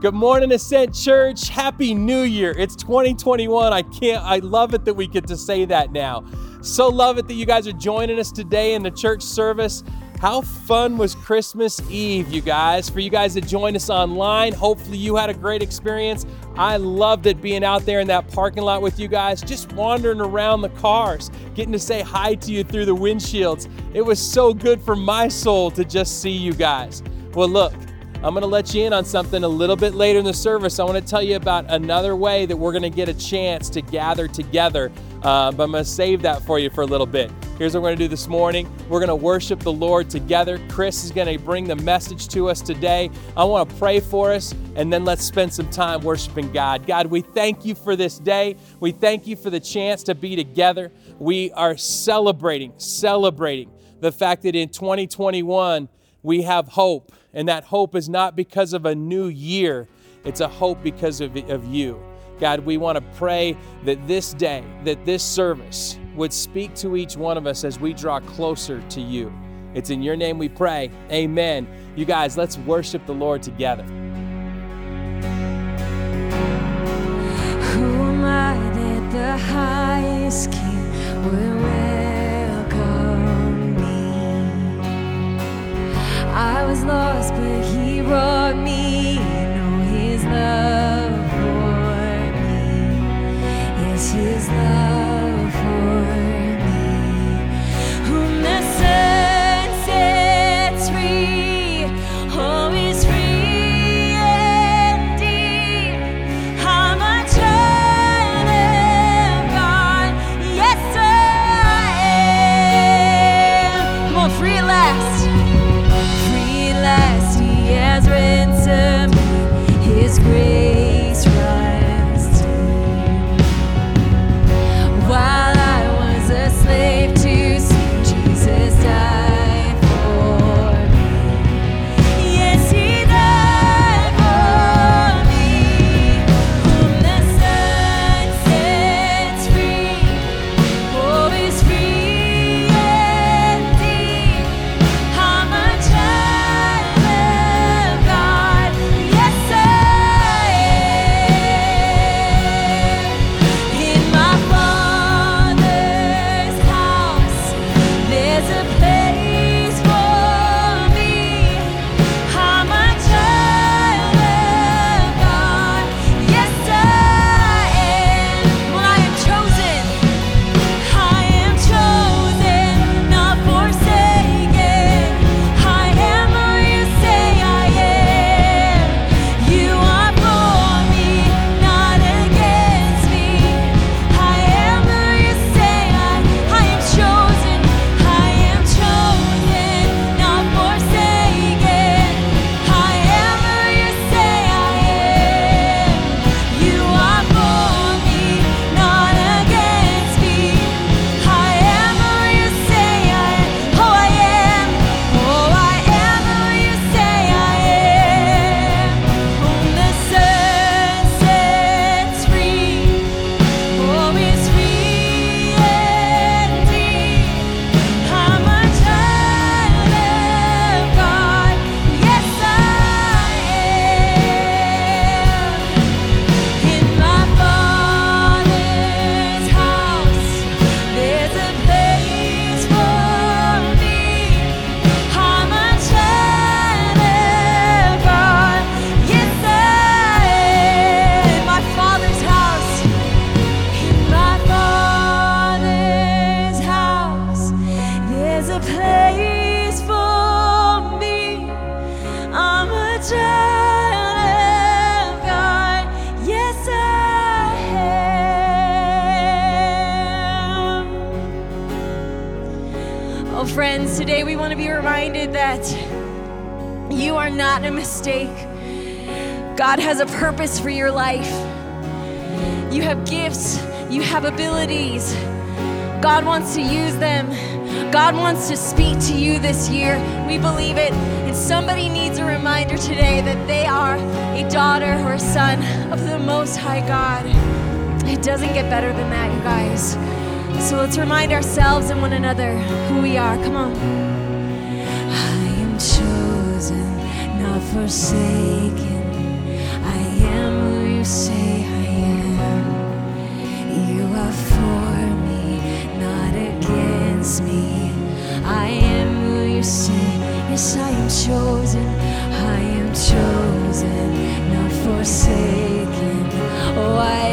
Good morning, Ascent Church. Happy New Year. It's 2021. I can't, I love it that we get to say that now. So love it that you guys are joining us today in the church service. How fun was Christmas Eve, you guys? For you guys to join us online, hopefully you had a great experience. I loved it being out there in that parking lot with you guys, just wandering around the cars, getting to say hi to you through the windshields. It was so good for my soul to just see you guys. Well, look, I'm going to let you in on something a little bit later in the service. I want to tell you about another way that we're going to get a chance to gather together, uh, but I'm going to save that for you for a little bit. Here's what we're going to do this morning we're going to worship the Lord together. Chris is going to bring the message to us today. I want to pray for us, and then let's spend some time worshiping God. God, we thank you for this day. We thank you for the chance to be together. We are celebrating, celebrating the fact that in 2021, we have hope and that hope is not because of a new year, it's a hope because of, of you. God, we want to pray that this day, that this service would speak to each one of us as we draw closer to you. It's in your name we pray. Amen. You guys, let's worship the Lord together. Who am I that the highest king will I was lost, but he brought me. Know his love for me. Yes, his love for me. Whom the purpose for your life. You have gifts, you have abilities. God wants to use them. God wants to speak to you this year. We believe it. And somebody needs a reminder today that they are a daughter or a son of the Most High God. It doesn't get better than that, you guys. So let's remind ourselves and one another who we are. Come on. I am chosen, not forsaken. Yes, I am chosen. I am chosen, not forsaken. Oh, I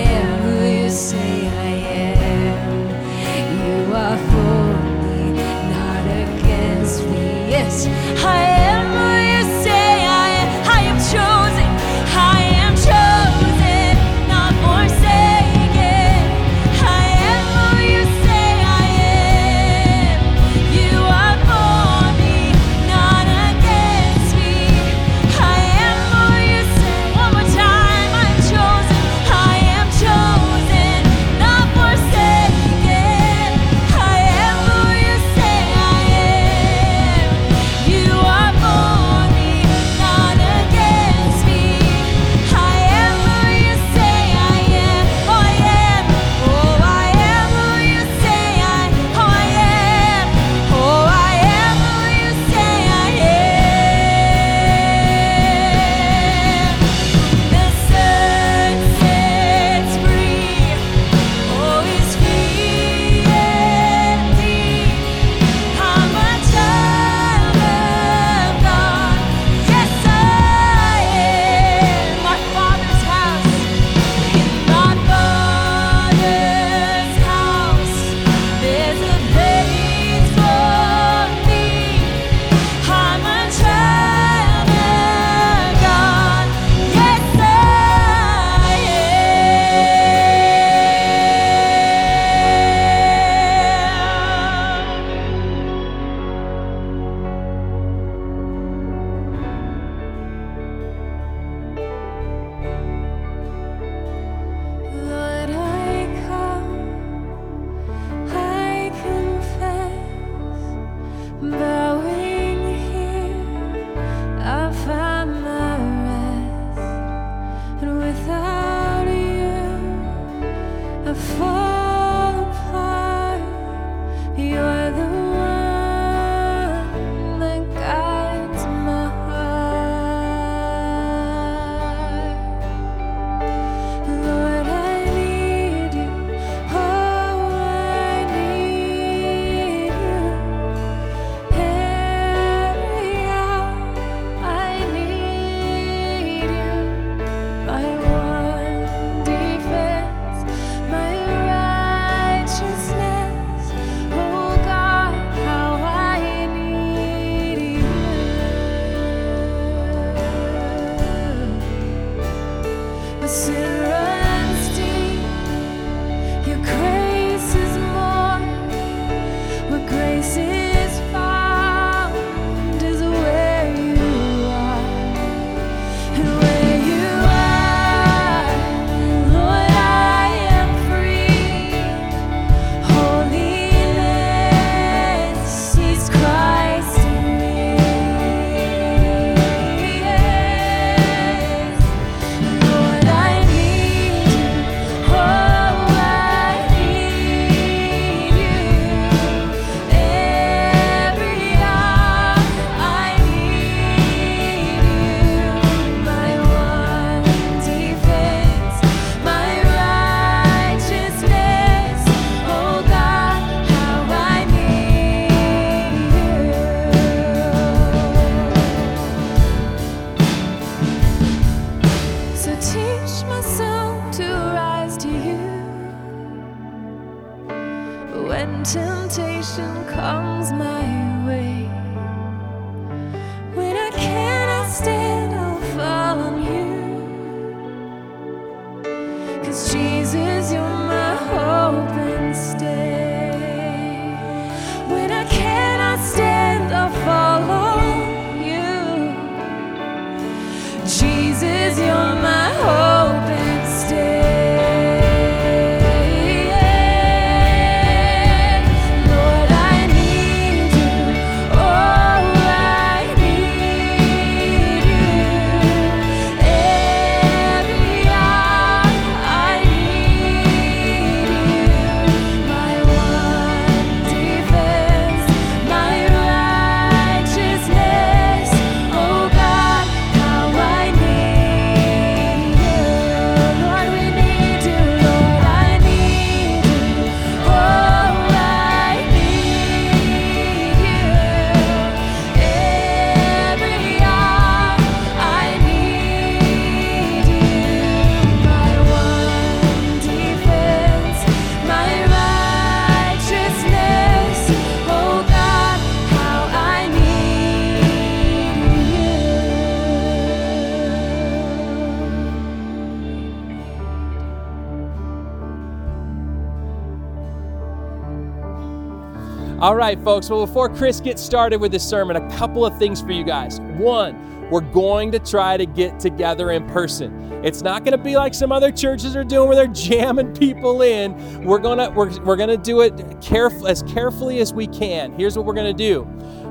All right, folks. Well, before Chris gets started with his sermon, a couple of things for you guys. One, we're going to try to get together in person. It's not going to be like some other churches are doing where they're jamming people in. We're going to we're, we're going to do it careful as carefully as we can. Here's what we're going to do.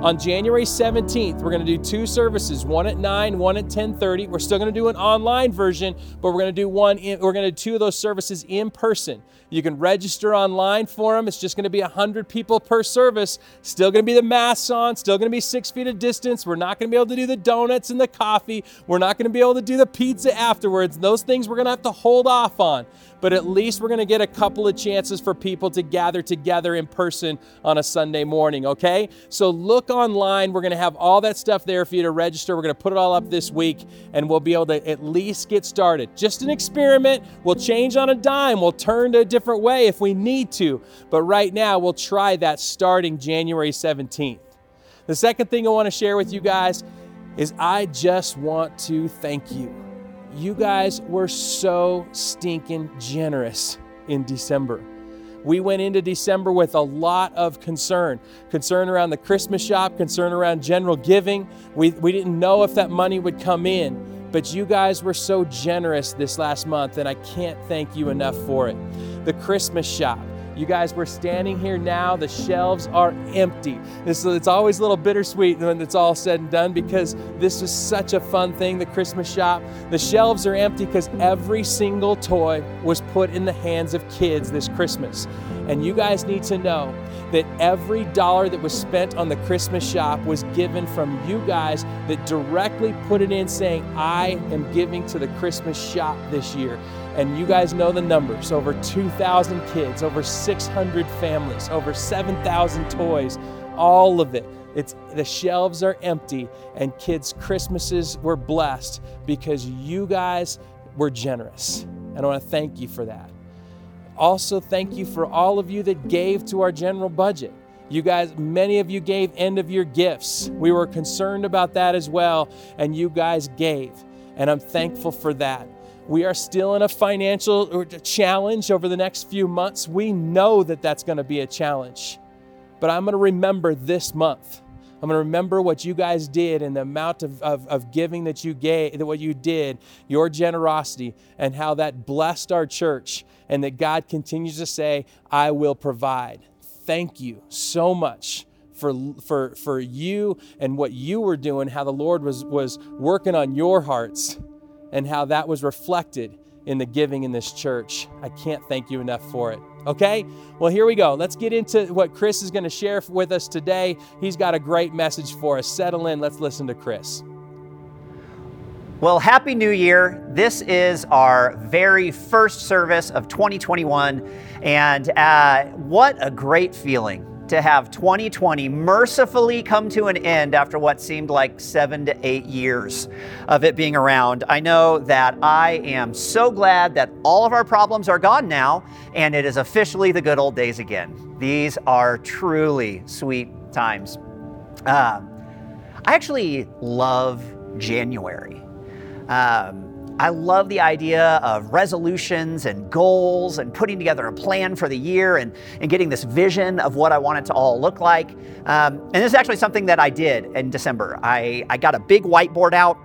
On January 17th, we're going to do two services, one at 9, one at 10:30. We're still going to do an online version, but we're going to do one in, we're going to do two of those services in person. You can register online for them. It's just going to be 100 people per service. Still going to be the masks on, still going to be 6 feet of distance. We're not going to be able to do the donuts and the coffee. We're not going to be able to do the pizza afterwards. Those things we're going to have to hold off on but at least we're going to get a couple of chances for people to gather together in person on a Sunday morning, okay? So look online. We're going to have all that stuff there for you to register. We're going to put it all up this week and we'll be able to at least get started. Just an experiment. We'll change on a dime. We'll turn to a different way if we need to. But right now, we'll try that starting January 17th. The second thing I want to share with you guys is I just want to thank you you guys were so stinking generous in December. We went into December with a lot of concern concern around the Christmas shop, concern around general giving. We, we didn't know if that money would come in, but you guys were so generous this last month, and I can't thank you enough for it. The Christmas shop, you guys, we're standing here now. The shelves are empty. This, it's always a little bittersweet when it's all said and done because this is such a fun thing, the Christmas shop. The shelves are empty because every single toy was put in the hands of kids this Christmas. And you guys need to know that every dollar that was spent on the Christmas shop was given from you guys that directly put it in saying, I am giving to the Christmas shop this year. And you guys know the numbers over 2,000 kids, over 600 families, over 7,000 toys, all of it. It's, the shelves are empty, and kids' Christmases were blessed because you guys were generous. And I want to thank you for that. Also, thank you for all of you that gave to our general budget. You guys, many of you gave end of year gifts. We were concerned about that as well, and you guys gave. And I'm thankful for that. We are still in a financial challenge over the next few months. We know that that's going to be a challenge. But I'm going to remember this month. I'm going to remember what you guys did and the amount of, of, of giving that you gave, that what you did, your generosity, and how that blessed our church, and that God continues to say, I will provide. Thank you so much for, for, for you and what you were doing, how the Lord was, was working on your hearts and how that was reflected in the giving in this church. I can't thank you enough for it. Okay? Well, here we go. Let's get into what Chris is going to share with us today. He's got a great message for us. Settle in. Let's listen to Chris. Well, Happy New Year. This is our very first service of 2021. And uh, what a great feeling to have 2020 mercifully come to an end after what seemed like seven to eight years of it being around. I know that I am so glad that all of our problems are gone now and it is officially the good old days again. These are truly sweet times. Um, I actually love January. Um, I love the idea of resolutions and goals and putting together a plan for the year and, and getting this vision of what I want it to all look like. Um, and this is actually something that I did in December. I, I got a big whiteboard out.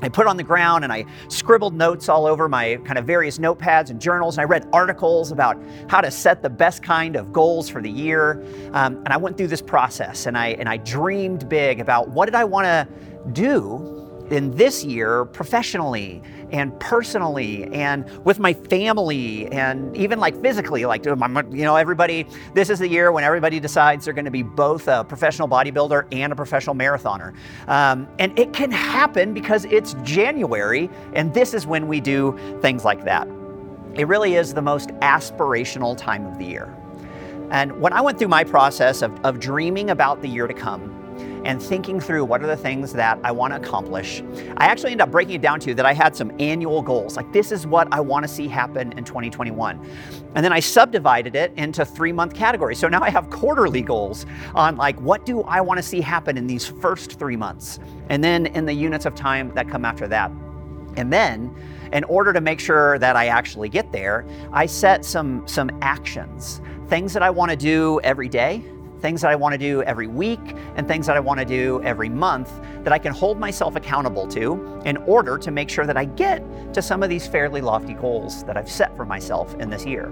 I put it on the ground and I scribbled notes all over my kind of various notepads and journals. And I read articles about how to set the best kind of goals for the year. Um, and I went through this process and I, and I dreamed big about what did I want to do in this year professionally and personally and with my family and even like physically like you know everybody this is the year when everybody decides they're going to be both a professional bodybuilder and a professional marathoner. Um, and it can happen because it's january and this is when we do things like that. It really is the most aspirational time of the year. And when i went through my process of, of dreaming about the year to come and thinking through what are the things that I want to accomplish, I actually ended up breaking it down to that I had some annual goals. Like, this is what I want to see happen in 2021. And then I subdivided it into three month categories. So now I have quarterly goals on like, what do I want to see happen in these first three months? And then in the units of time that come after that. And then, in order to make sure that I actually get there, I set some, some actions, things that I want to do every day things that I want to do every week, and things that I want to do every month that I can hold myself accountable to in order to make sure that I get to some of these fairly lofty goals that I've set for myself in this year.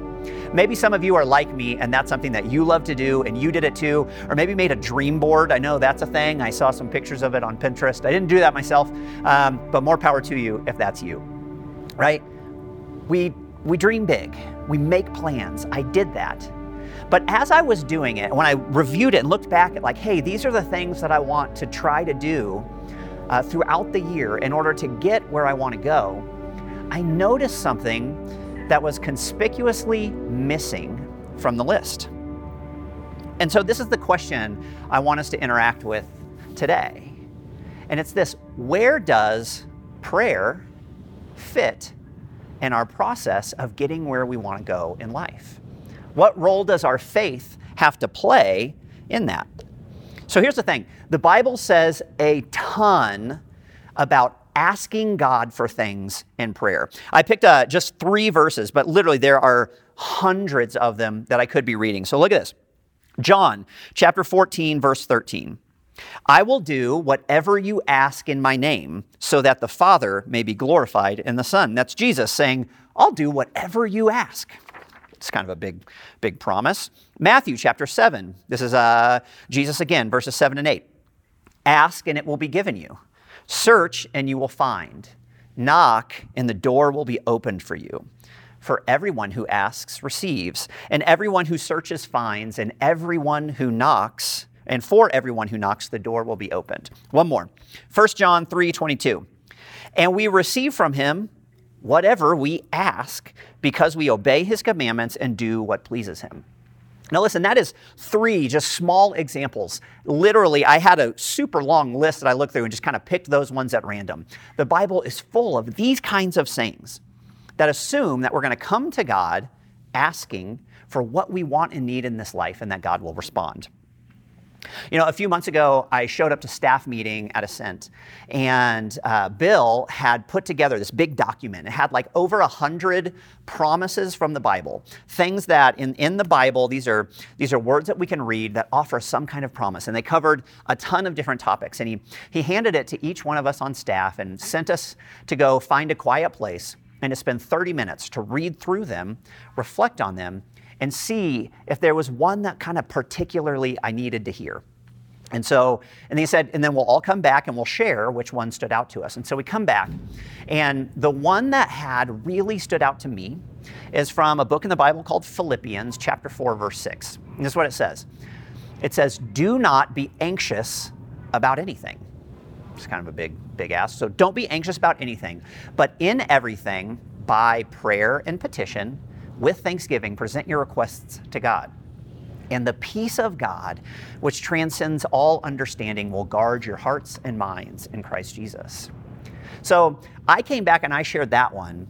Maybe some of you are like me and that's something that you love to do and you did it too, or maybe made a dream board. I know that's a thing. I saw some pictures of it on Pinterest. I didn't do that myself, um, but more power to you if that's you, right? We, we dream big, we make plans. I did that. But as I was doing it, when I reviewed it and looked back at, like, hey, these are the things that I want to try to do uh, throughout the year in order to get where I want to go, I noticed something that was conspicuously missing from the list. And so, this is the question I want us to interact with today. And it's this where does prayer fit in our process of getting where we want to go in life? What role does our faith have to play in that? So here's the thing the Bible says a ton about asking God for things in prayer. I picked uh, just three verses, but literally there are hundreds of them that I could be reading. So look at this John chapter 14, verse 13. I will do whatever you ask in my name so that the Father may be glorified in the Son. That's Jesus saying, I'll do whatever you ask. It's kind of a big, big promise. Matthew chapter 7. This is uh, Jesus again, verses 7 and 8. Ask and it will be given you. Search and you will find. Knock and the door will be opened for you. For everyone who asks receives, and everyone who searches finds, and everyone who knocks, and for everyone who knocks, the door will be opened. One more. 1 John 3 22. And we receive from him whatever we ask because we obey his commandments and do what pleases him. Now, listen, that is three just small examples. Literally, I had a super long list that I looked through and just kind of picked those ones at random. The Bible is full of these kinds of sayings that assume that we're going to come to God asking for what we want and need in this life and that God will respond. You know, a few months ago, I showed up to staff meeting at Ascent, and uh, Bill had put together this big document. It had like over a hundred promises from the Bible, things that in, in the Bible, these are these are words that we can read that offer some kind of promise, and they covered a ton of different topics. And he he handed it to each one of us on staff and sent us to go find a quiet place and to spend 30 minutes to read through them, reflect on them, and see if there was one that kind of particularly I needed to hear. And so, and they said, and then we'll all come back and we'll share which one stood out to us. And so we come back, and the one that had really stood out to me is from a book in the Bible called Philippians, chapter 4, verse 6. And this is what it says it says, Do not be anxious about anything. It's kind of a big, big ask. So don't be anxious about anything, but in everything, by prayer and petition, with thanksgiving, present your requests to God. And the peace of God, which transcends all understanding, will guard your hearts and minds in Christ Jesus. So I came back and I shared that one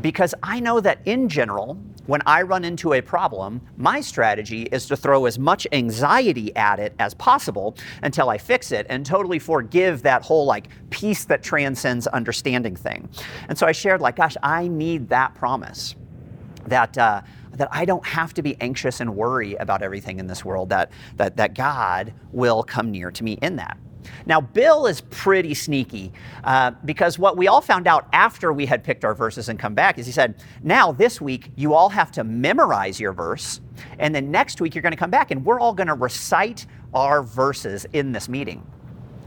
because I know that in general, when I run into a problem, my strategy is to throw as much anxiety at it as possible until I fix it and totally forgive that whole like peace that transcends understanding thing. And so I shared, like, gosh, I need that promise that. Uh, that I don't have to be anxious and worry about everything in this world, that, that, that God will come near to me in that. Now, Bill is pretty sneaky uh, because what we all found out after we had picked our verses and come back is he said, Now, this week, you all have to memorize your verse, and then next week, you're going to come back and we're all going to recite our verses in this meeting.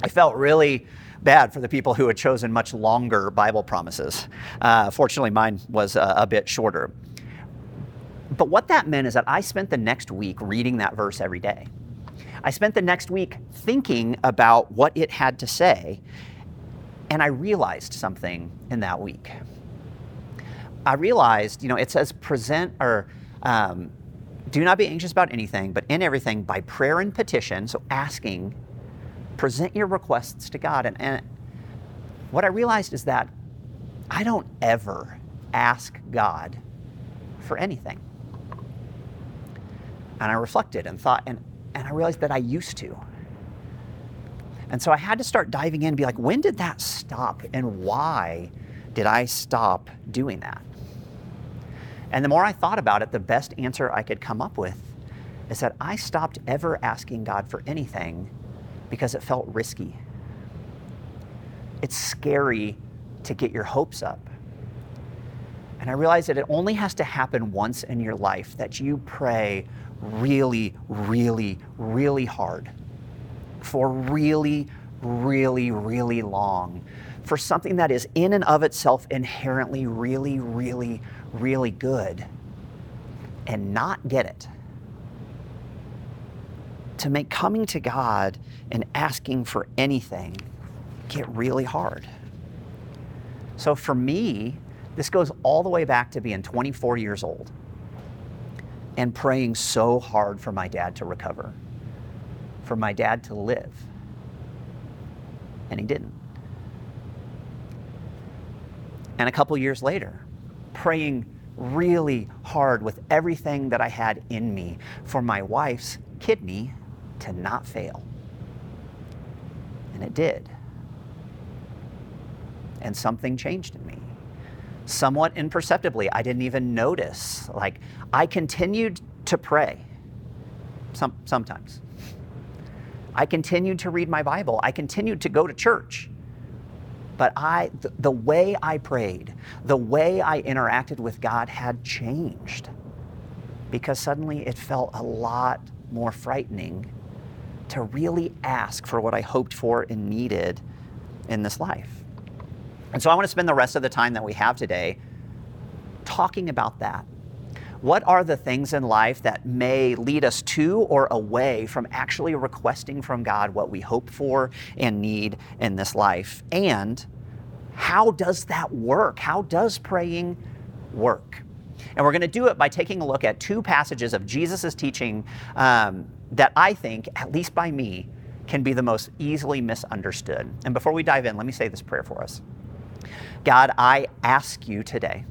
I felt really bad for the people who had chosen much longer Bible promises. Uh, fortunately, mine was a, a bit shorter. But what that meant is that I spent the next week reading that verse every day. I spent the next week thinking about what it had to say, and I realized something in that week. I realized, you know, it says present or um, do not be anxious about anything, but in everything by prayer and petition, so asking, present your requests to God. And, and what I realized is that I don't ever ask God for anything. And I reflected and thought, and, and I realized that I used to. And so I had to start diving in and be like, when did that stop? And why did I stop doing that? And the more I thought about it, the best answer I could come up with is that I stopped ever asking God for anything because it felt risky. It's scary to get your hopes up. And I realized that it only has to happen once in your life that you pray really, really, really hard for really, really, really long for something that is in and of itself inherently really, really, really good and not get it. To make coming to God and asking for anything get really hard. So for me, this goes all the way back to being 24 years old and praying so hard for my dad to recover, for my dad to live. And he didn't. And a couple years later, praying really hard with everything that I had in me for my wife's kidney to not fail. And it did. And something changed in me. Somewhat imperceptibly, I didn't even notice. Like, I continued to pray, some, sometimes. I continued to read my Bible. I continued to go to church. But I, the, the way I prayed, the way I interacted with God had changed because suddenly it felt a lot more frightening to really ask for what I hoped for and needed in this life. And so I want to spend the rest of the time that we have today talking about that. What are the things in life that may lead us to or away from actually requesting from God what we hope for and need in this life? And how does that work? How does praying work? And we're going to do it by taking a look at two passages of Jesus' teaching um, that I think, at least by me, can be the most easily misunderstood. And before we dive in, let me say this prayer for us. God, I ask you today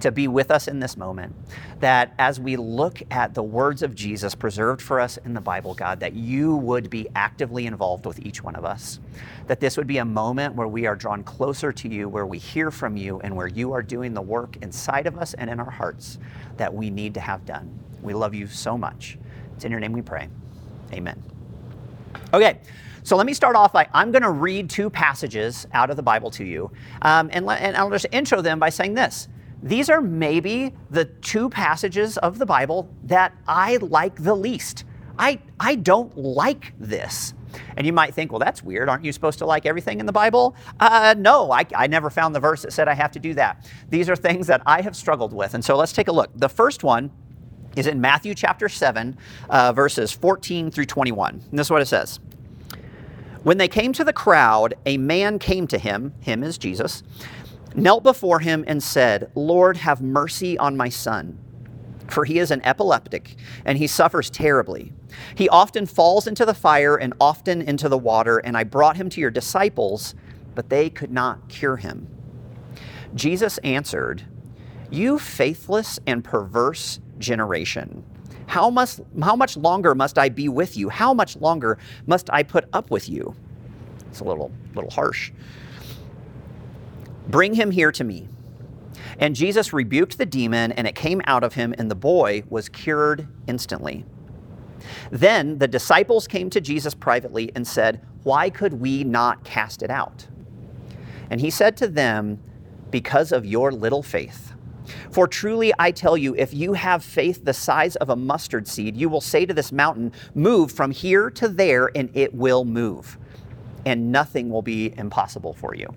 to be with us in this moment. That as we look at the words of Jesus preserved for us in the Bible, God, that you would be actively involved with each one of us. That this would be a moment where we are drawn closer to you, where we hear from you, and where you are doing the work inside of us and in our hearts that we need to have done. We love you so much. It's in your name we pray. Amen. Okay. So let me start off by I'm going to read two passages out of the Bible to you, um, and, let, and I'll just intro them by saying this these are maybe the two passages of the Bible that I like the least. I, I don't like this. And you might think, well, that's weird. Aren't you supposed to like everything in the Bible? Uh, no, I, I never found the verse that said I have to do that. These are things that I have struggled with. And so let's take a look. The first one is in Matthew chapter 7, uh, verses 14 through 21. And this is what it says. When they came to the crowd, a man came to him, him is Jesus, knelt before him and said, Lord, have mercy on my son. For he is an epileptic, and he suffers terribly. He often falls into the fire and often into the water, and I brought him to your disciples, but they could not cure him. Jesus answered, You faithless and perverse generation. How much, how much longer must I be with you? How much longer must I put up with you? It's a little, little harsh. Bring him here to me. And Jesus rebuked the demon, and it came out of him, and the boy was cured instantly. Then the disciples came to Jesus privately and said, Why could we not cast it out? And he said to them, Because of your little faith. For truly I tell you, if you have faith the size of a mustard seed, you will say to this mountain, Move from here to there, and it will move. And nothing will be impossible for you.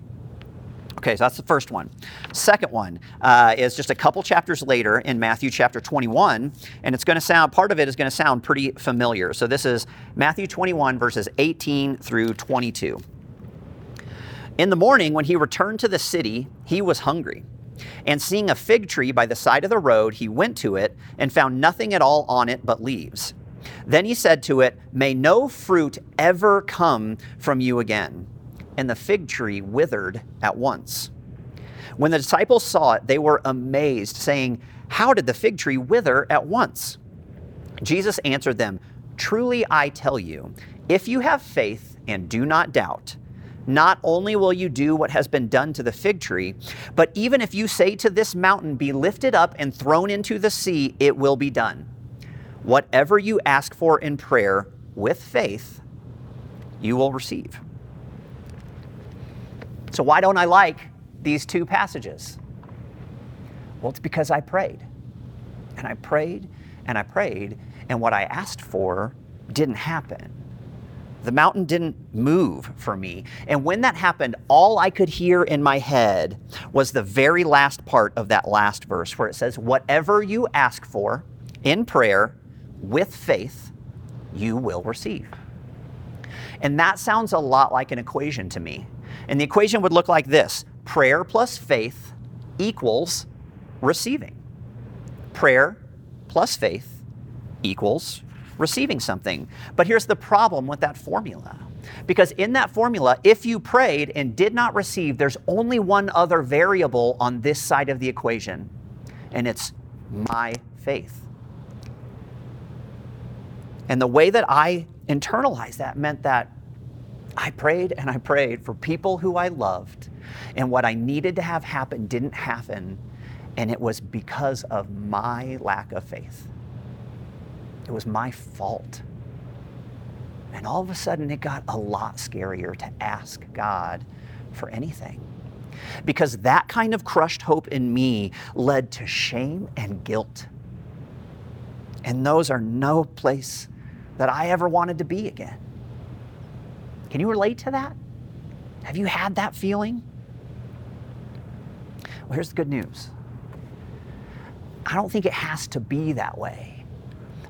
Okay, so that's the first one. Second one uh, is just a couple chapters later in Matthew chapter 21, and it's going to sound, part of it is going to sound pretty familiar. So this is Matthew 21, verses 18 through 22. In the morning, when he returned to the city, he was hungry. And seeing a fig tree by the side of the road, he went to it and found nothing at all on it but leaves. Then he said to it, May no fruit ever come from you again and the fig tree withered at once. When the disciples saw it, they were amazed, saying, How did the fig tree wither at once? Jesus answered them, Truly I tell you, if you have faith and do not doubt, not only will you do what has been done to the fig tree, but even if you say to this mountain, Be lifted up and thrown into the sea, it will be done. whatever you ask for in prayer with faith, you will receive. So, why don't I like these two passages? Well, it's because I prayed. And I prayed and I prayed, and what I asked for didn't happen. The mountain didn't move for me. And when that happened, all I could hear in my head was the very last part of that last verse where it says, Whatever you ask for in prayer with faith, you will receive. And that sounds a lot like an equation to me. And the equation would look like this prayer plus faith equals receiving. Prayer plus faith equals receiving something. But here's the problem with that formula. Because in that formula, if you prayed and did not receive, there's only one other variable on this side of the equation, and it's my faith. And the way that I internalized that meant that I prayed and I prayed for people who I loved, and what I needed to have happen didn't happen, and it was because of my lack of faith. It was my fault. And all of a sudden, it got a lot scarier to ask God for anything. Because that kind of crushed hope in me led to shame and guilt. And those are no place that I ever wanted to be again. Can you relate to that? Have you had that feeling? Well, here's the good news I don't think it has to be that way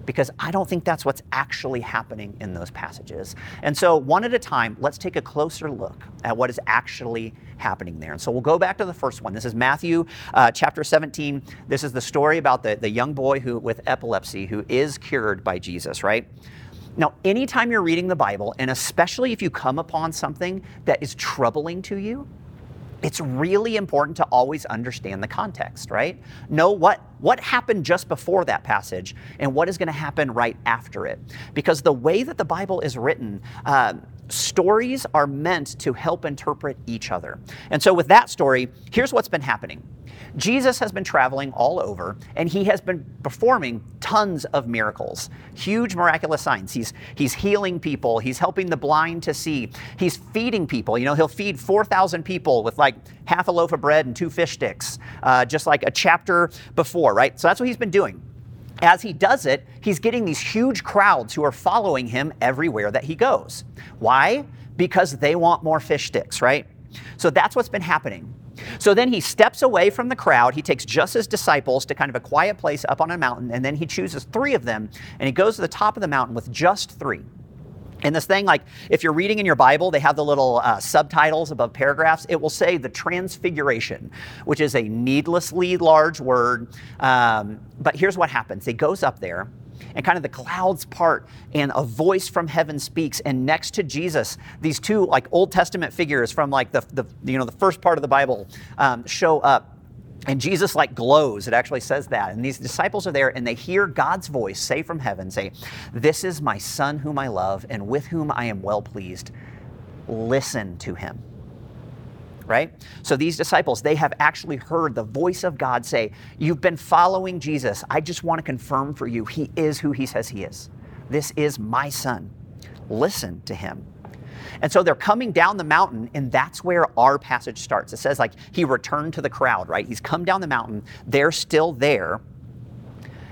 because I don't think that's what's actually happening in those passages. And so, one at a time, let's take a closer look at what is actually happening there. And so, we'll go back to the first one. This is Matthew uh, chapter 17. This is the story about the, the young boy who with epilepsy who is cured by Jesus, right? Now, anytime you're reading the Bible, and especially if you come upon something that is troubling to you, it's really important to always understand the context, right? Know what, what happened just before that passage and what is going to happen right after it. Because the way that the Bible is written, uh, stories are meant to help interpret each other. And so, with that story, here's what's been happening. Jesus has been traveling all over and he has been performing tons of miracles, huge miraculous signs. He's, he's healing people, he's helping the blind to see, he's feeding people. You know, he'll feed 4,000 people with like half a loaf of bread and two fish sticks, uh, just like a chapter before, right? So that's what he's been doing. As he does it, he's getting these huge crowds who are following him everywhere that he goes. Why? Because they want more fish sticks, right? So that's what's been happening. So then he steps away from the crowd. He takes just his disciples to kind of a quiet place up on a mountain, and then he chooses three of them, and he goes to the top of the mountain with just three. And this thing, like if you're reading in your Bible, they have the little uh, subtitles above paragraphs. It will say the transfiguration, which is a needlessly large word. Um, but here's what happens he goes up there, and kind of the clouds part and a voice from heaven speaks and next to jesus these two like old testament figures from like the, the you know the first part of the bible um, show up and jesus like glows it actually says that and these disciples are there and they hear god's voice say from heaven say this is my son whom i love and with whom i am well pleased listen to him right? So these disciples, they have actually heard the voice of God say, You've been following Jesus. I just want to confirm for you, he is who he says he is. This is my son. Listen to him. And so they're coming down the mountain, and that's where our passage starts. It says, like, he returned to the crowd, right? He's come down the mountain. They're still there.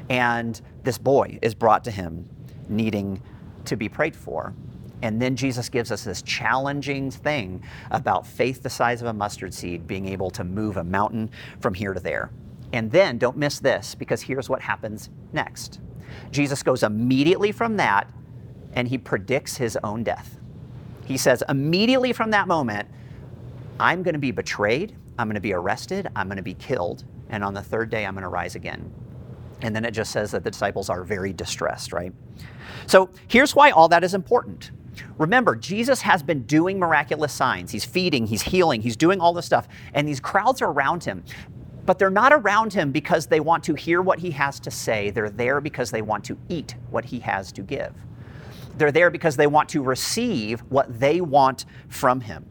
And this boy is brought to him needing to be prayed for. And then Jesus gives us this challenging thing about faith the size of a mustard seed being able to move a mountain from here to there. And then don't miss this because here's what happens next. Jesus goes immediately from that and he predicts his own death. He says, immediately from that moment, I'm going to be betrayed, I'm going to be arrested, I'm going to be killed, and on the third day, I'm going to rise again. And then it just says that the disciples are very distressed, right? So here's why all that is important. Remember, Jesus has been doing miraculous signs. He's feeding, he's healing, he's doing all this stuff, and these crowds are around him. But they're not around him because they want to hear what he has to say. They're there because they want to eat what he has to give. They're there because they want to receive what they want from him.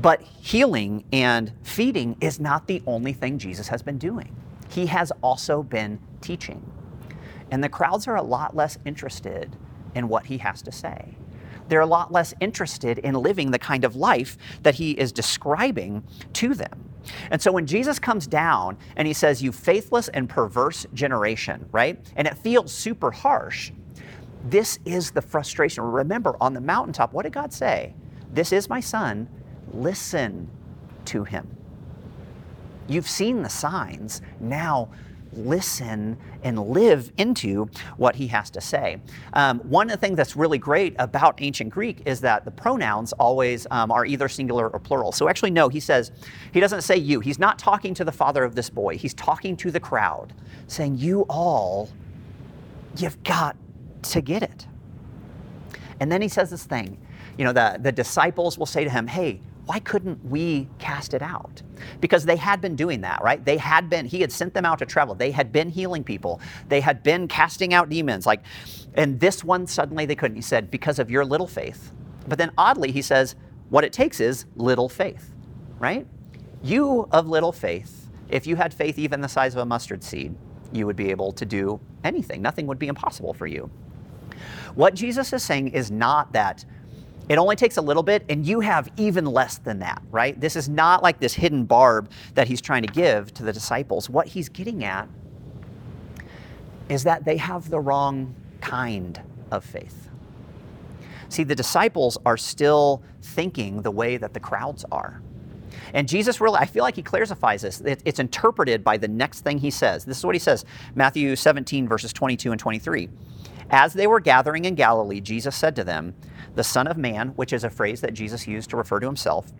But healing and feeding is not the only thing Jesus has been doing. He has also been teaching. And the crowds are a lot less interested in what he has to say. They're a lot less interested in living the kind of life that he is describing to them. And so when Jesus comes down and he says, You faithless and perverse generation, right? And it feels super harsh. This is the frustration. Remember, on the mountaintop, what did God say? This is my son. Listen to him. You've seen the signs. Now listen and live into what he has to say. Um, one of the things that's really great about ancient Greek is that the pronouns always um, are either singular or plural. So actually, no, he says, he doesn't say you. He's not talking to the father of this boy. He's talking to the crowd, saying, You all, you've got to get it. And then he says this thing, you know, the, the disciples will say to him, Hey, why couldn't we cast it out? Because they had been doing that, right? They had been, he had sent them out to travel. They had been healing people. They had been casting out demons. Like, and this one suddenly they couldn't. He said, because of your little faith. But then oddly, he says, what it takes is little faith, right? You of little faith, if you had faith even the size of a mustard seed, you would be able to do anything. Nothing would be impossible for you. What Jesus is saying is not that it only takes a little bit, and you have even less than that, right? This is not like this hidden barb that he's trying to give to the disciples. What he's getting at is that they have the wrong kind of faith. See, the disciples are still thinking the way that the crowds are. And Jesus really, I feel like he clarifies this. It, it's interpreted by the next thing he says. This is what he says Matthew 17, verses 22 and 23. As they were gathering in Galilee, Jesus said to them, The Son of Man, which is a phrase that Jesus used to refer to himself,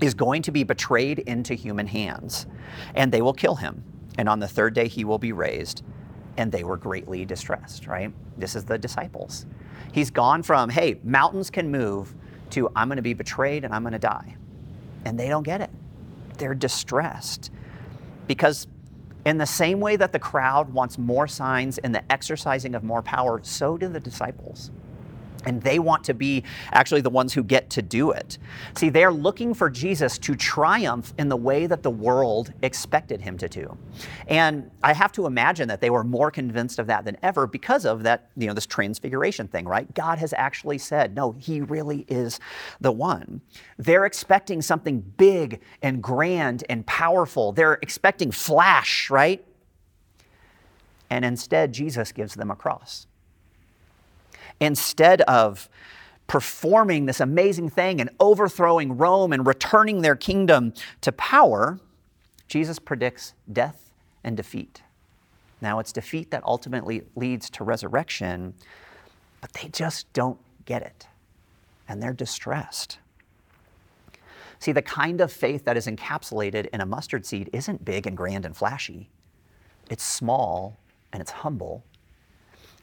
is going to be betrayed into human hands, and they will kill him. And on the third day he will be raised. And they were greatly distressed, right? This is the disciples. He's gone from, hey, mountains can move, to I'm going to be betrayed and I'm going to die. And they don't get it. They're distressed because in the same way that the crowd wants more signs and the exercising of more power, so do the disciples. And they want to be actually the ones who get to do it. See, they're looking for Jesus to triumph in the way that the world expected him to do. And I have to imagine that they were more convinced of that than ever because of that, you know, this transfiguration thing, right? God has actually said, no, he really is the one. They're expecting something big and grand and powerful. They're expecting flash, right? And instead, Jesus gives them a cross instead of performing this amazing thing and overthrowing Rome and returning their kingdom to power, Jesus predicts death and defeat. Now, it's defeat that ultimately leads to resurrection, but they just don't get it, and they're distressed. See, the kind of faith that is encapsulated in a mustard seed isn't big and grand and flashy. It's small and it's humble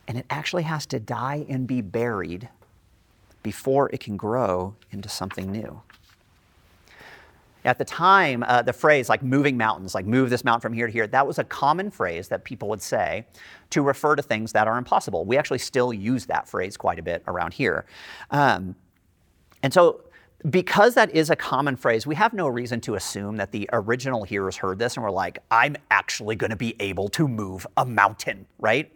and it actually has to die and be buried before it can grow into something new. At the time, uh, the phrase like moving mountains, like move this mountain from here to here, that was a common phrase that people would say to refer to things that are impossible. We actually still use that phrase quite a bit around here. Um, and so, because that is a common phrase, we have no reason to assume that the original hearers heard this and were like, I'm actually going to be able to move a mountain, right?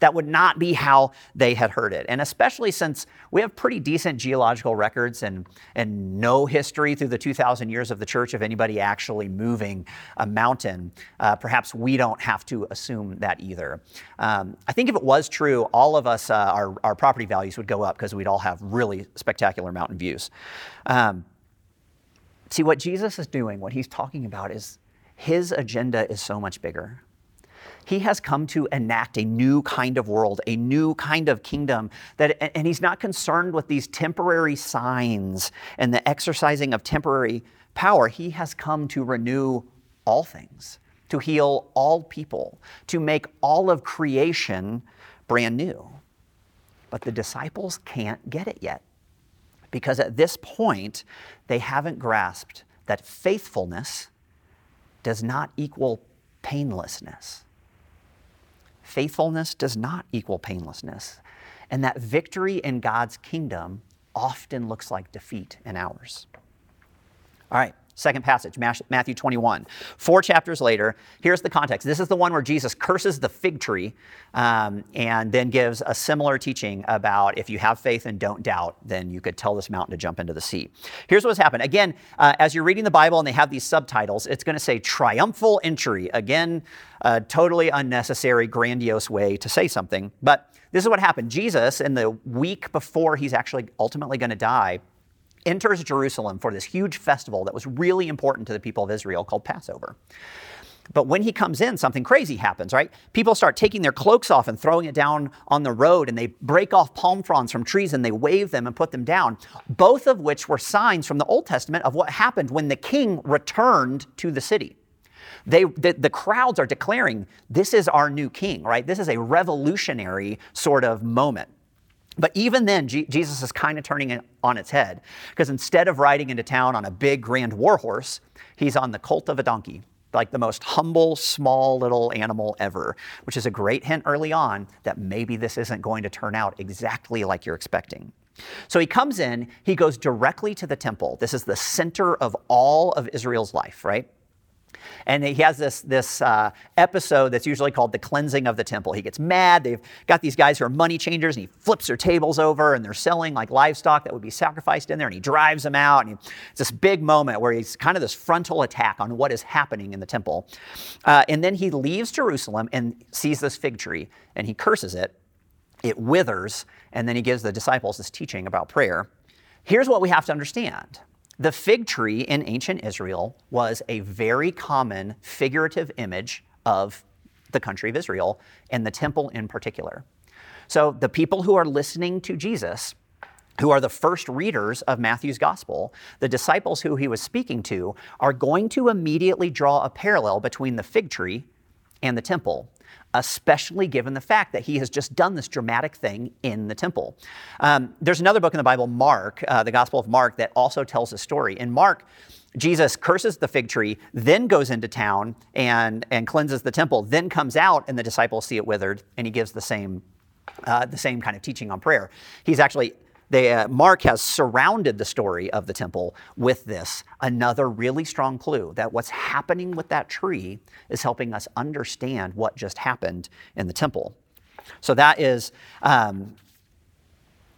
That would not be how they had heard it. And especially since we have pretty decent geological records and, and no history through the 2,000 years of the church of anybody actually moving a mountain, uh, perhaps we don't have to assume that either. Um, I think if it was true, all of us, uh, our, our property values would go up because we'd all have really spectacular mountain views. Um, see, what Jesus is doing, what he's talking about, is his agenda is so much bigger. He has come to enact a new kind of world, a new kind of kingdom. That, and he's not concerned with these temporary signs and the exercising of temporary power. He has come to renew all things, to heal all people, to make all of creation brand new. But the disciples can't get it yet because at this point, they haven't grasped that faithfulness does not equal painlessness. Faithfulness does not equal painlessness, and that victory in God's kingdom often looks like defeat in ours. All right, Second passage, Matthew 21. Four chapters later, here's the context. This is the one where Jesus curses the fig tree um, and then gives a similar teaching about if you have faith and don't doubt, then you could tell this mountain to jump into the sea. Here's what's happened. Again, uh, as you're reading the Bible and they have these subtitles, it's going to say triumphal entry. Again, a totally unnecessary, grandiose way to say something. But this is what happened. Jesus, in the week before he's actually ultimately going to die, enters Jerusalem for this huge festival that was really important to the people of Israel called Passover. But when he comes in, something crazy happens, right? People start taking their cloaks off and throwing it down on the road, and they break off palm fronds from trees and they wave them and put them down, both of which were signs from the Old Testament of what happened when the king returned to the city. They, the, the crowds are declaring, this is our new king, right? This is a revolutionary sort of moment. But even then, Je- Jesus is kind of turning on its head because instead of riding into town on a big grand war horse, he's on the colt of a donkey, like the most humble, small little animal ever, which is a great hint early on that maybe this isn't going to turn out exactly like you're expecting. So he comes in, he goes directly to the temple. This is the center of all of Israel's life, right? And he has this, this uh, episode that's usually called the cleansing of the temple. He gets mad. They've got these guys who are money changers, and he flips their tables over, and they're selling like livestock that would be sacrificed in there, and he drives them out. And he, it's this big moment where he's kind of this frontal attack on what is happening in the temple. Uh, and then he leaves Jerusalem and sees this fig tree, and he curses it. It withers, and then he gives the disciples this teaching about prayer. Here's what we have to understand the fig tree in ancient Israel was a very common figurative image of the country of Israel and the temple in particular. So the people who are listening to Jesus, who are the first readers of Matthew's gospel, the disciples who he was speaking to, are going to immediately draw a parallel between the fig tree and the temple especially given the fact that he has just done this dramatic thing in the temple. Um, there's another book in the Bible, Mark, uh, the Gospel of Mark, that also tells a story. In Mark, Jesus curses the fig tree, then goes into town and, and cleanses the temple, then comes out, and the disciples see it withered, and he gives the same, uh, the same kind of teaching on prayer. He's actually they, uh, Mark has surrounded the story of the temple with this, another really strong clue that what's happening with that tree is helping us understand what just happened in the temple. So that is um,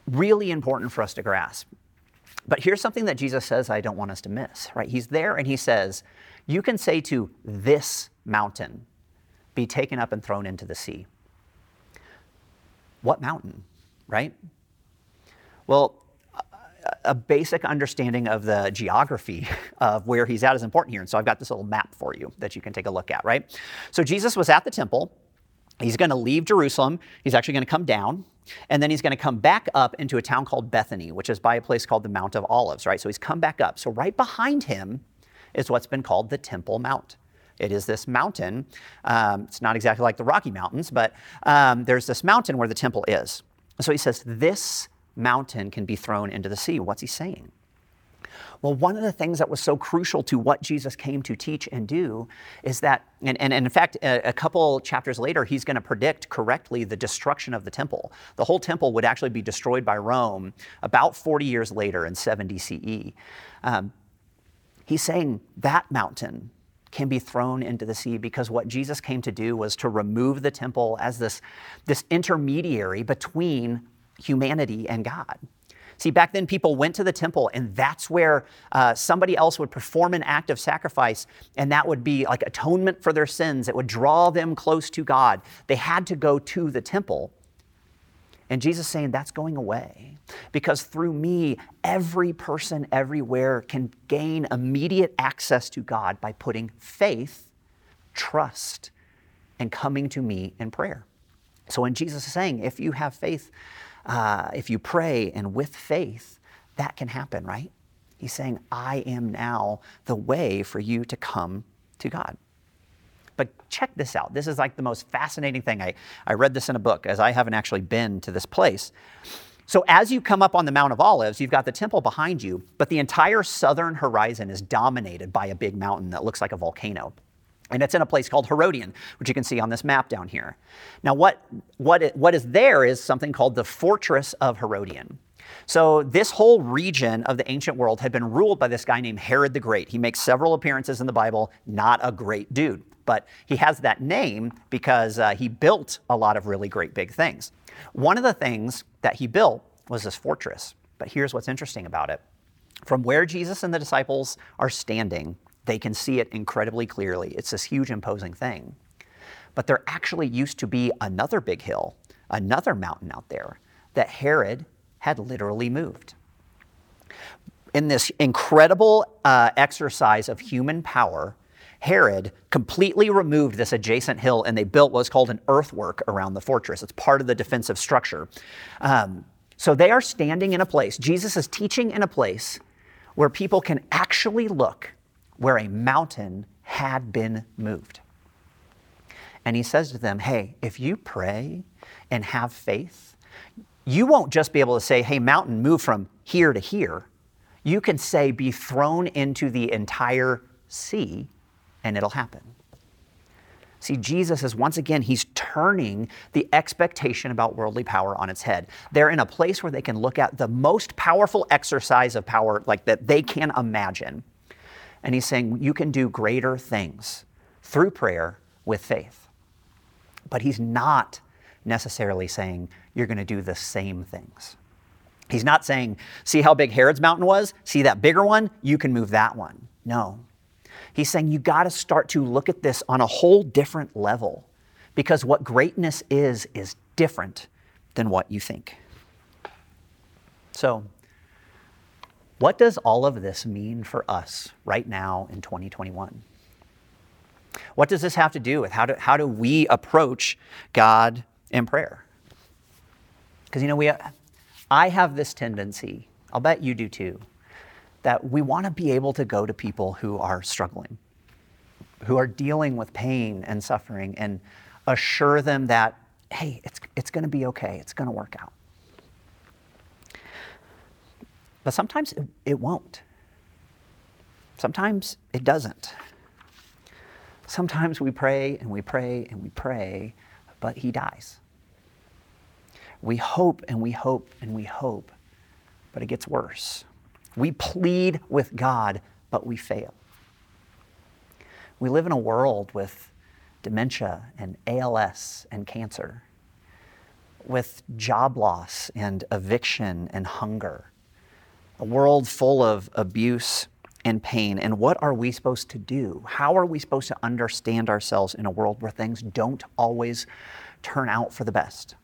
really important for us to grasp. But here's something that Jesus says I don't want us to miss, right? He's there and he says, You can say to this mountain, be taken up and thrown into the sea. What mountain, right? Well, a basic understanding of the geography of where he's at is important here. And so I've got this little map for you that you can take a look at, right? So Jesus was at the temple. He's going to leave Jerusalem. He's actually going to come down. And then he's going to come back up into a town called Bethany, which is by a place called the Mount of Olives, right? So he's come back up. So right behind him is what's been called the Temple Mount. It is this mountain. Um, it's not exactly like the Rocky Mountains, but um, there's this mountain where the temple is. So he says, This mountain can be thrown into the sea. What's he saying? Well, one of the things that was so crucial to what Jesus came to teach and do is that, and, and, and in fact, a, a couple chapters later, he's going to predict correctly the destruction of the temple. The whole temple would actually be destroyed by Rome about 40 years later in 70 CE. Um, he's saying that mountain can be thrown into the sea because what Jesus came to do was to remove the temple as this, this intermediary between humanity and God. See, back then people went to the temple, and that's where uh, somebody else would perform an act of sacrifice, and that would be like atonement for their sins. It would draw them close to God. They had to go to the temple. And Jesus saying that's going away because through me, every person everywhere can gain immediate access to God by putting faith, trust, and coming to me in prayer. So when Jesus is saying, if you have faith, uh, if you pray and with faith, that can happen, right? He's saying, I am now the way for you to come to God. But check this out. This is like the most fascinating thing. I, I read this in a book, as I haven't actually been to this place. So, as you come up on the Mount of Olives, you've got the temple behind you, but the entire southern horizon is dominated by a big mountain that looks like a volcano. And it's in a place called Herodium, which you can see on this map down here. Now, what, what, what is there is something called the Fortress of Herodium. So, this whole region of the ancient world had been ruled by this guy named Herod the Great. He makes several appearances in the Bible, not a great dude, but he has that name because uh, he built a lot of really great big things. One of the things that he built was this fortress. But here's what's interesting about it from where Jesus and the disciples are standing, they can see it incredibly clearly. It's this huge, imposing thing. But there actually used to be another big hill, another mountain out there that Herod had literally moved. In this incredible uh, exercise of human power, Herod completely removed this adjacent hill and they built what's called an earthwork around the fortress. It's part of the defensive structure. Um, so they are standing in a place, Jesus is teaching in a place where people can actually look where a mountain had been moved. And he says to them, Hey, if you pray and have faith, you won't just be able to say, Hey, mountain, move from here to here. You can say, Be thrown into the entire sea, and it'll happen. See, Jesus is once again, he's turning the expectation about worldly power on its head. They're in a place where they can look at the most powerful exercise of power like that they can imagine. And he's saying, you can do greater things through prayer with faith. But he's not necessarily saying you're going to do the same things. He's not saying, see how big Herod's mountain was? See that bigger one? You can move that one. No. He's saying you got to start to look at this on a whole different level because what greatness is, is different than what you think. So, what does all of this mean for us right now in 2021? What does this have to do with how do, how do we approach God in prayer? Because, you know, we, I have this tendency, I'll bet you do too, that we want to be able to go to people who are struggling, who are dealing with pain and suffering, and assure them that, hey, it's, it's going to be okay, it's going to work out. But sometimes it, won't. Sometimes it doesn't. Sometimes we pray and we pray and we pray, but he dies. We hope and we hope and we hope, but it gets worse. We plead with God, but we fail. We live in a world with dementia and ALS and cancer, with job loss and eviction and hunger, a world full of abuse and pain. And what are we supposed to do? How are we supposed to understand ourselves in a world where things don't always turn out for the best?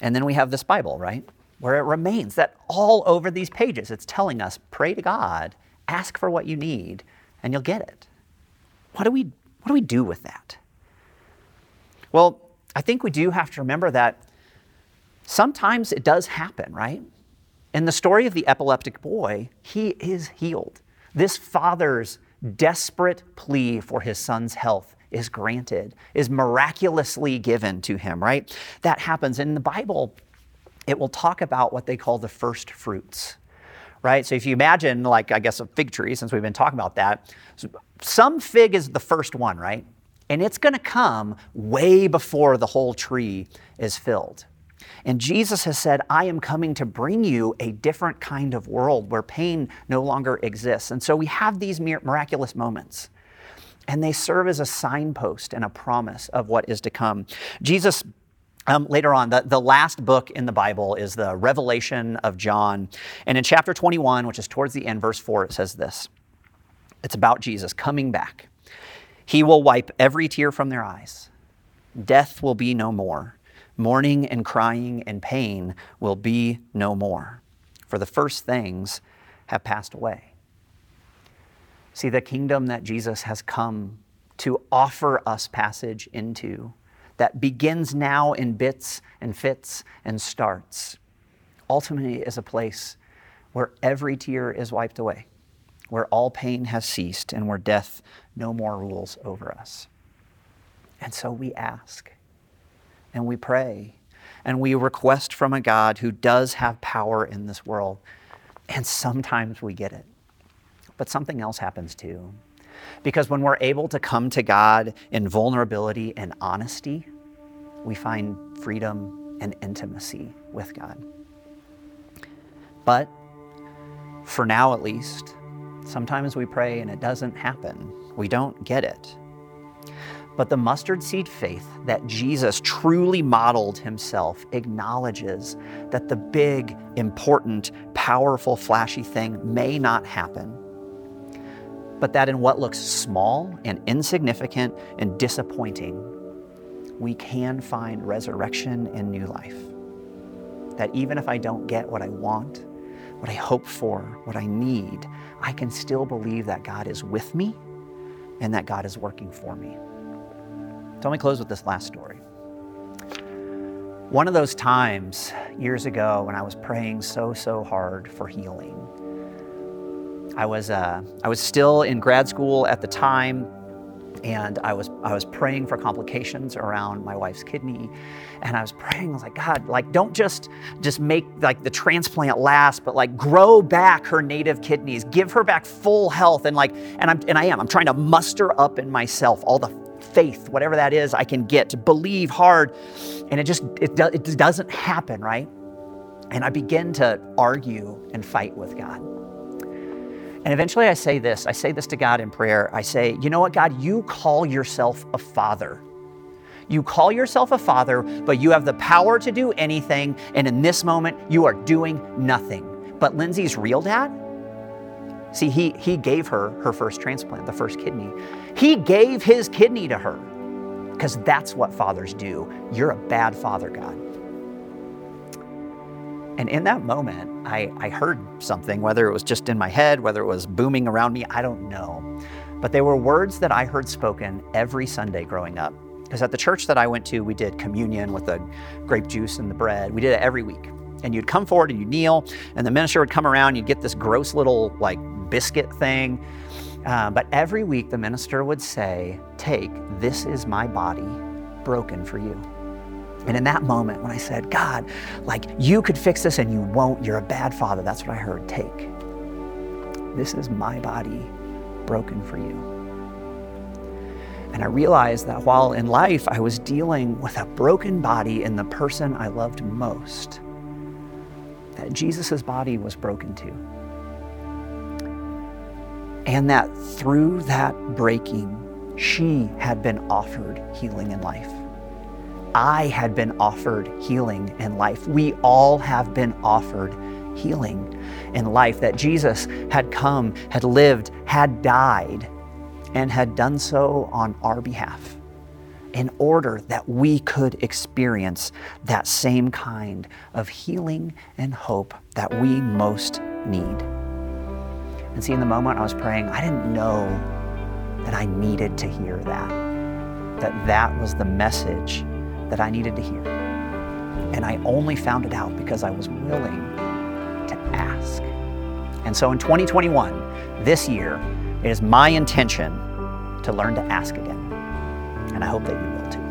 And then we have this Bible, right? Where it remains that all over these pages, it's telling us pray to God, ask for what you need, and you'll get it. What do we, what do, we do with that? Well, I think we do have to remember that sometimes it does happen, right? In the story of the epileptic boy, he is healed. This father's desperate plea for his son's health is granted, is miraculously given to him, right? That happens. In the Bible, it will talk about what they call the first fruits, right? So if you imagine, like, I guess a fig tree, since we've been talking about that, some fig is the first one, right? And it's going to come way before the whole tree is filled. And Jesus has said, I am coming to bring you a different kind of world where pain no longer exists. And so we have these miraculous moments, and they serve as a signpost and a promise of what is to come. Jesus um, later on, the, the last book in the Bible is the Revelation of John. And in chapter 21, which is towards the end, verse 4, it says this It's about Jesus coming back. He will wipe every tear from their eyes. Death will be no more. Mourning and crying and pain will be no more. For the first things have passed away. See, the kingdom that Jesus has come to offer us passage into that begins now in bits and fits and starts, ultimately is a place where every tear is wiped away, where all pain has ceased, and where death no more rules over us. And so we ask and we pray and we request from a God who does have power in this world. And sometimes we get it. But something else happens too. Because when we're able to come to God in vulnerability and honesty, we find freedom and intimacy with God. But for now, at least, sometimes we pray and it doesn't happen. We don't get it. But the mustard seed faith that Jesus truly modeled himself acknowledges that the big, important, powerful, flashy thing may not happen, but that in what looks small and insignificant and disappointing, we can find resurrection and new life. That even if I don't get what I want, what I hope for, what I need, I can still believe that God is with me and that God is working for me. So let me close with this last story. One of those times years ago when I was praying so, so hard for healing, I was, uh, I was still in grad school at the time, and I was, I was praying for complications around my wife's kidney. And I was praying, I was like, God, like, don't just, just make like the transplant last, but like grow back her native kidneys, give her back full health. And like, and I'm, and I am, I'm trying to muster up in myself all the faith, whatever that is, I can get to believe hard. And it just, it, do, it doesn't happen, right? And I begin to argue and fight with God. And eventually I say this I say this to God in prayer. I say, you know what, God, you call yourself a father. You call yourself a father, but you have the power to do anything. And in this moment, you are doing nothing. But Lindsay's real dad, see, he, he gave her her first transplant, the first kidney. He gave his kidney to her because that's what fathers do. You're a bad father, God. And in that moment, I, I heard something, whether it was just in my head, whether it was booming around me, I don't know. But they were words that I heard spoken every Sunday growing up. Because at the church that I went to, we did communion with the grape juice and the bread. We did it every week. And you'd come forward and you'd kneel, and the minister would come around, you'd get this gross little like biscuit thing. Uh, but every week, the minister would say, Take, this is my body broken for you. And in that moment, when I said, God, like you could fix this and you won't, you're a bad father, that's what I heard. Take. This is my body broken for you. And I realized that while in life I was dealing with a broken body in the person I loved most, that Jesus' body was broken too. And that through that breaking, she had been offered healing in life. I had been offered healing in life. We all have been offered healing in life. That Jesus had come, had lived, had died, and had done so on our behalf in order that we could experience that same kind of healing and hope that we most need. And see, in the moment I was praying, I didn't know that I needed to hear that, that that was the message that I needed to hear. And I only found it out because I was willing to ask. And so in 2021, this year, it is my intention to learn to ask again. And I hope that you will too.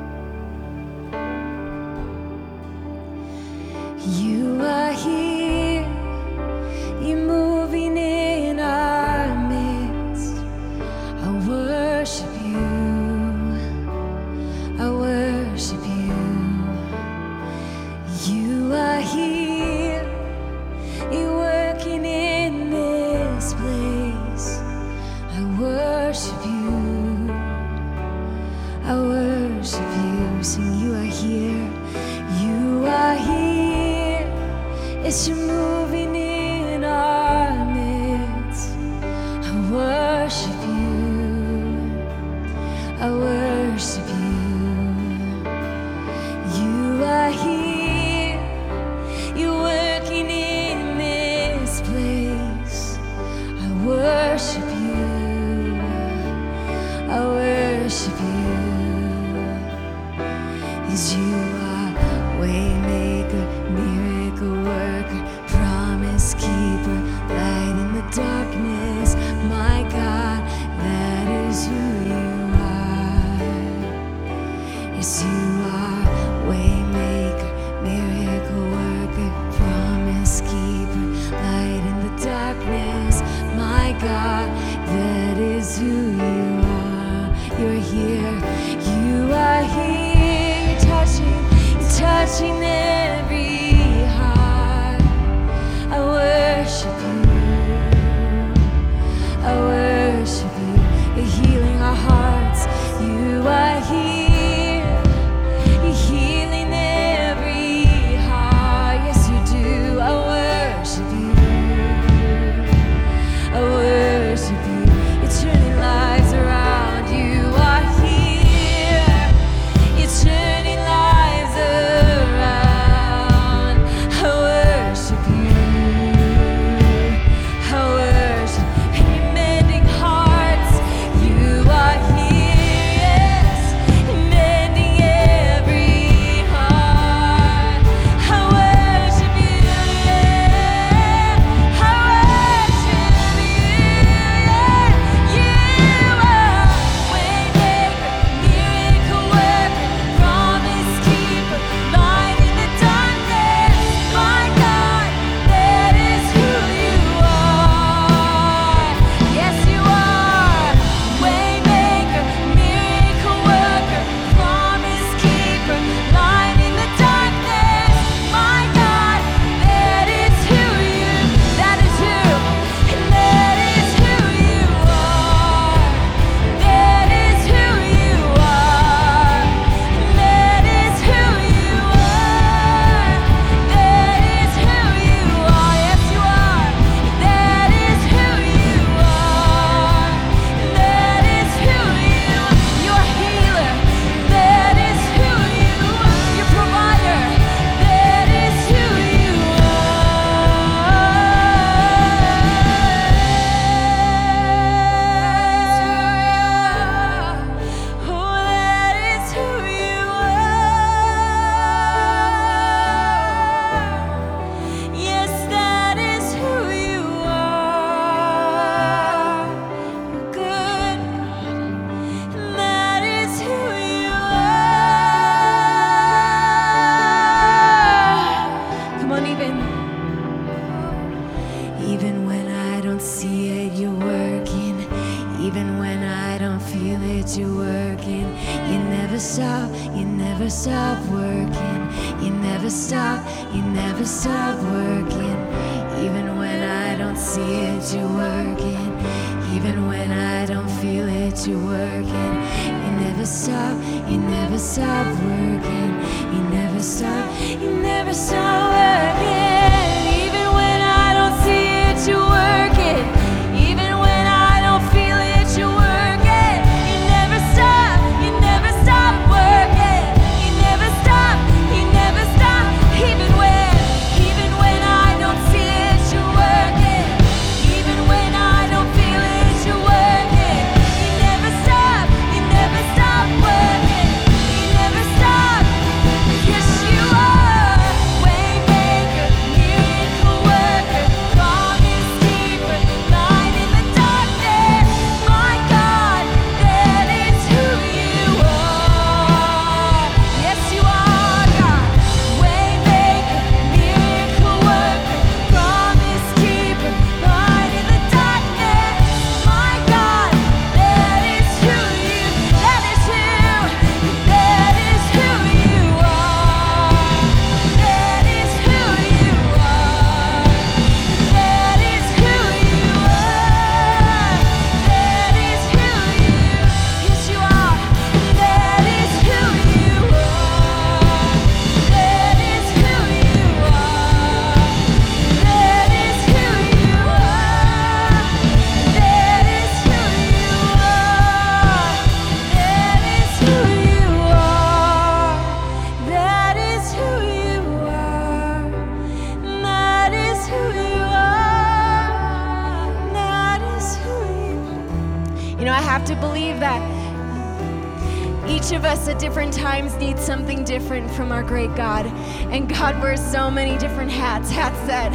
Different from our great God. And God wears so many different hats. Hats that,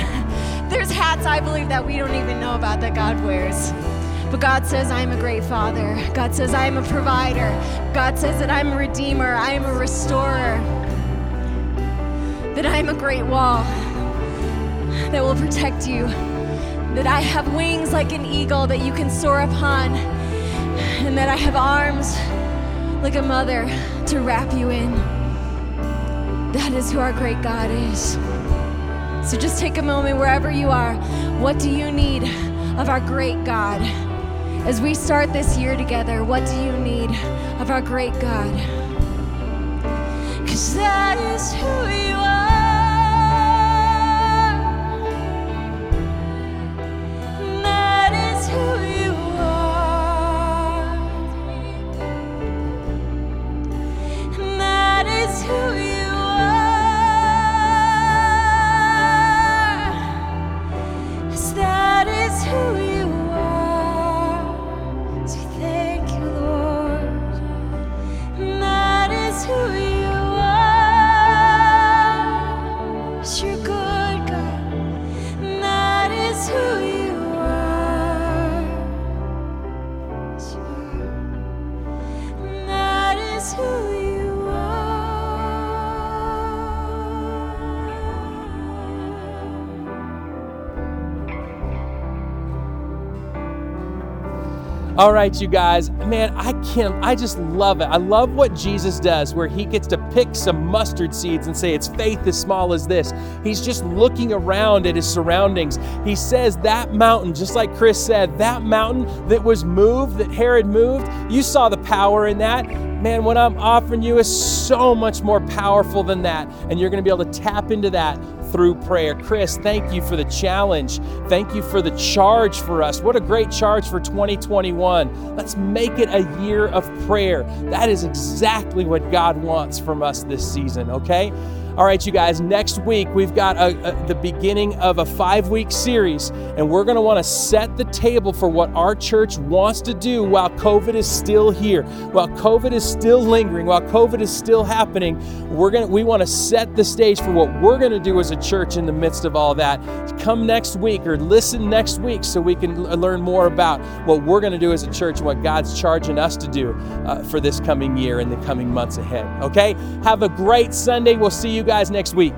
there's hats I believe that we don't even know about that God wears. But God says, I am a great father. God says, I am a provider. God says that I'm a redeemer. I am a restorer. That I am a great wall that will protect you. That I have wings like an eagle that you can soar upon. And that I have arms like a mother to wrap you in. That is who our great God is. So just take a moment wherever you are. What do you need of our great God? As we start this year together, what do you need of our great God? Cause that is who you are. All right, you guys, man, I can't, I just love it. I love what Jesus does, where he gets to pick some mustard seeds and say, It's faith as small as this. He's just looking around at his surroundings. He says, That mountain, just like Chris said, that mountain that was moved, that Herod moved, you saw the power in that. Man, what I'm offering you is so much more powerful than that. And you're going to be able to tap into that through prayer. Chris, thank you for the challenge. Thank you for the charge for us. What a great charge for 2021. Let's make it a year of prayer. That is exactly what God wants from us this season, okay? All right, you guys, next week we've got a, a- the beginning of a five week series, and we're going to want to set the table for what our church wants to do while COVID is still here, while COVID is still lingering, while COVID is still happening. We're going to, we want to set the stage for what we're going to do as a church in the midst of all that. Come next week or listen next week so we can l- learn more about what we're going to do as a church and what God's charging us to do uh, for this coming year and the coming months ahead. Okay? Have a great Sunday. We'll see you guys next week.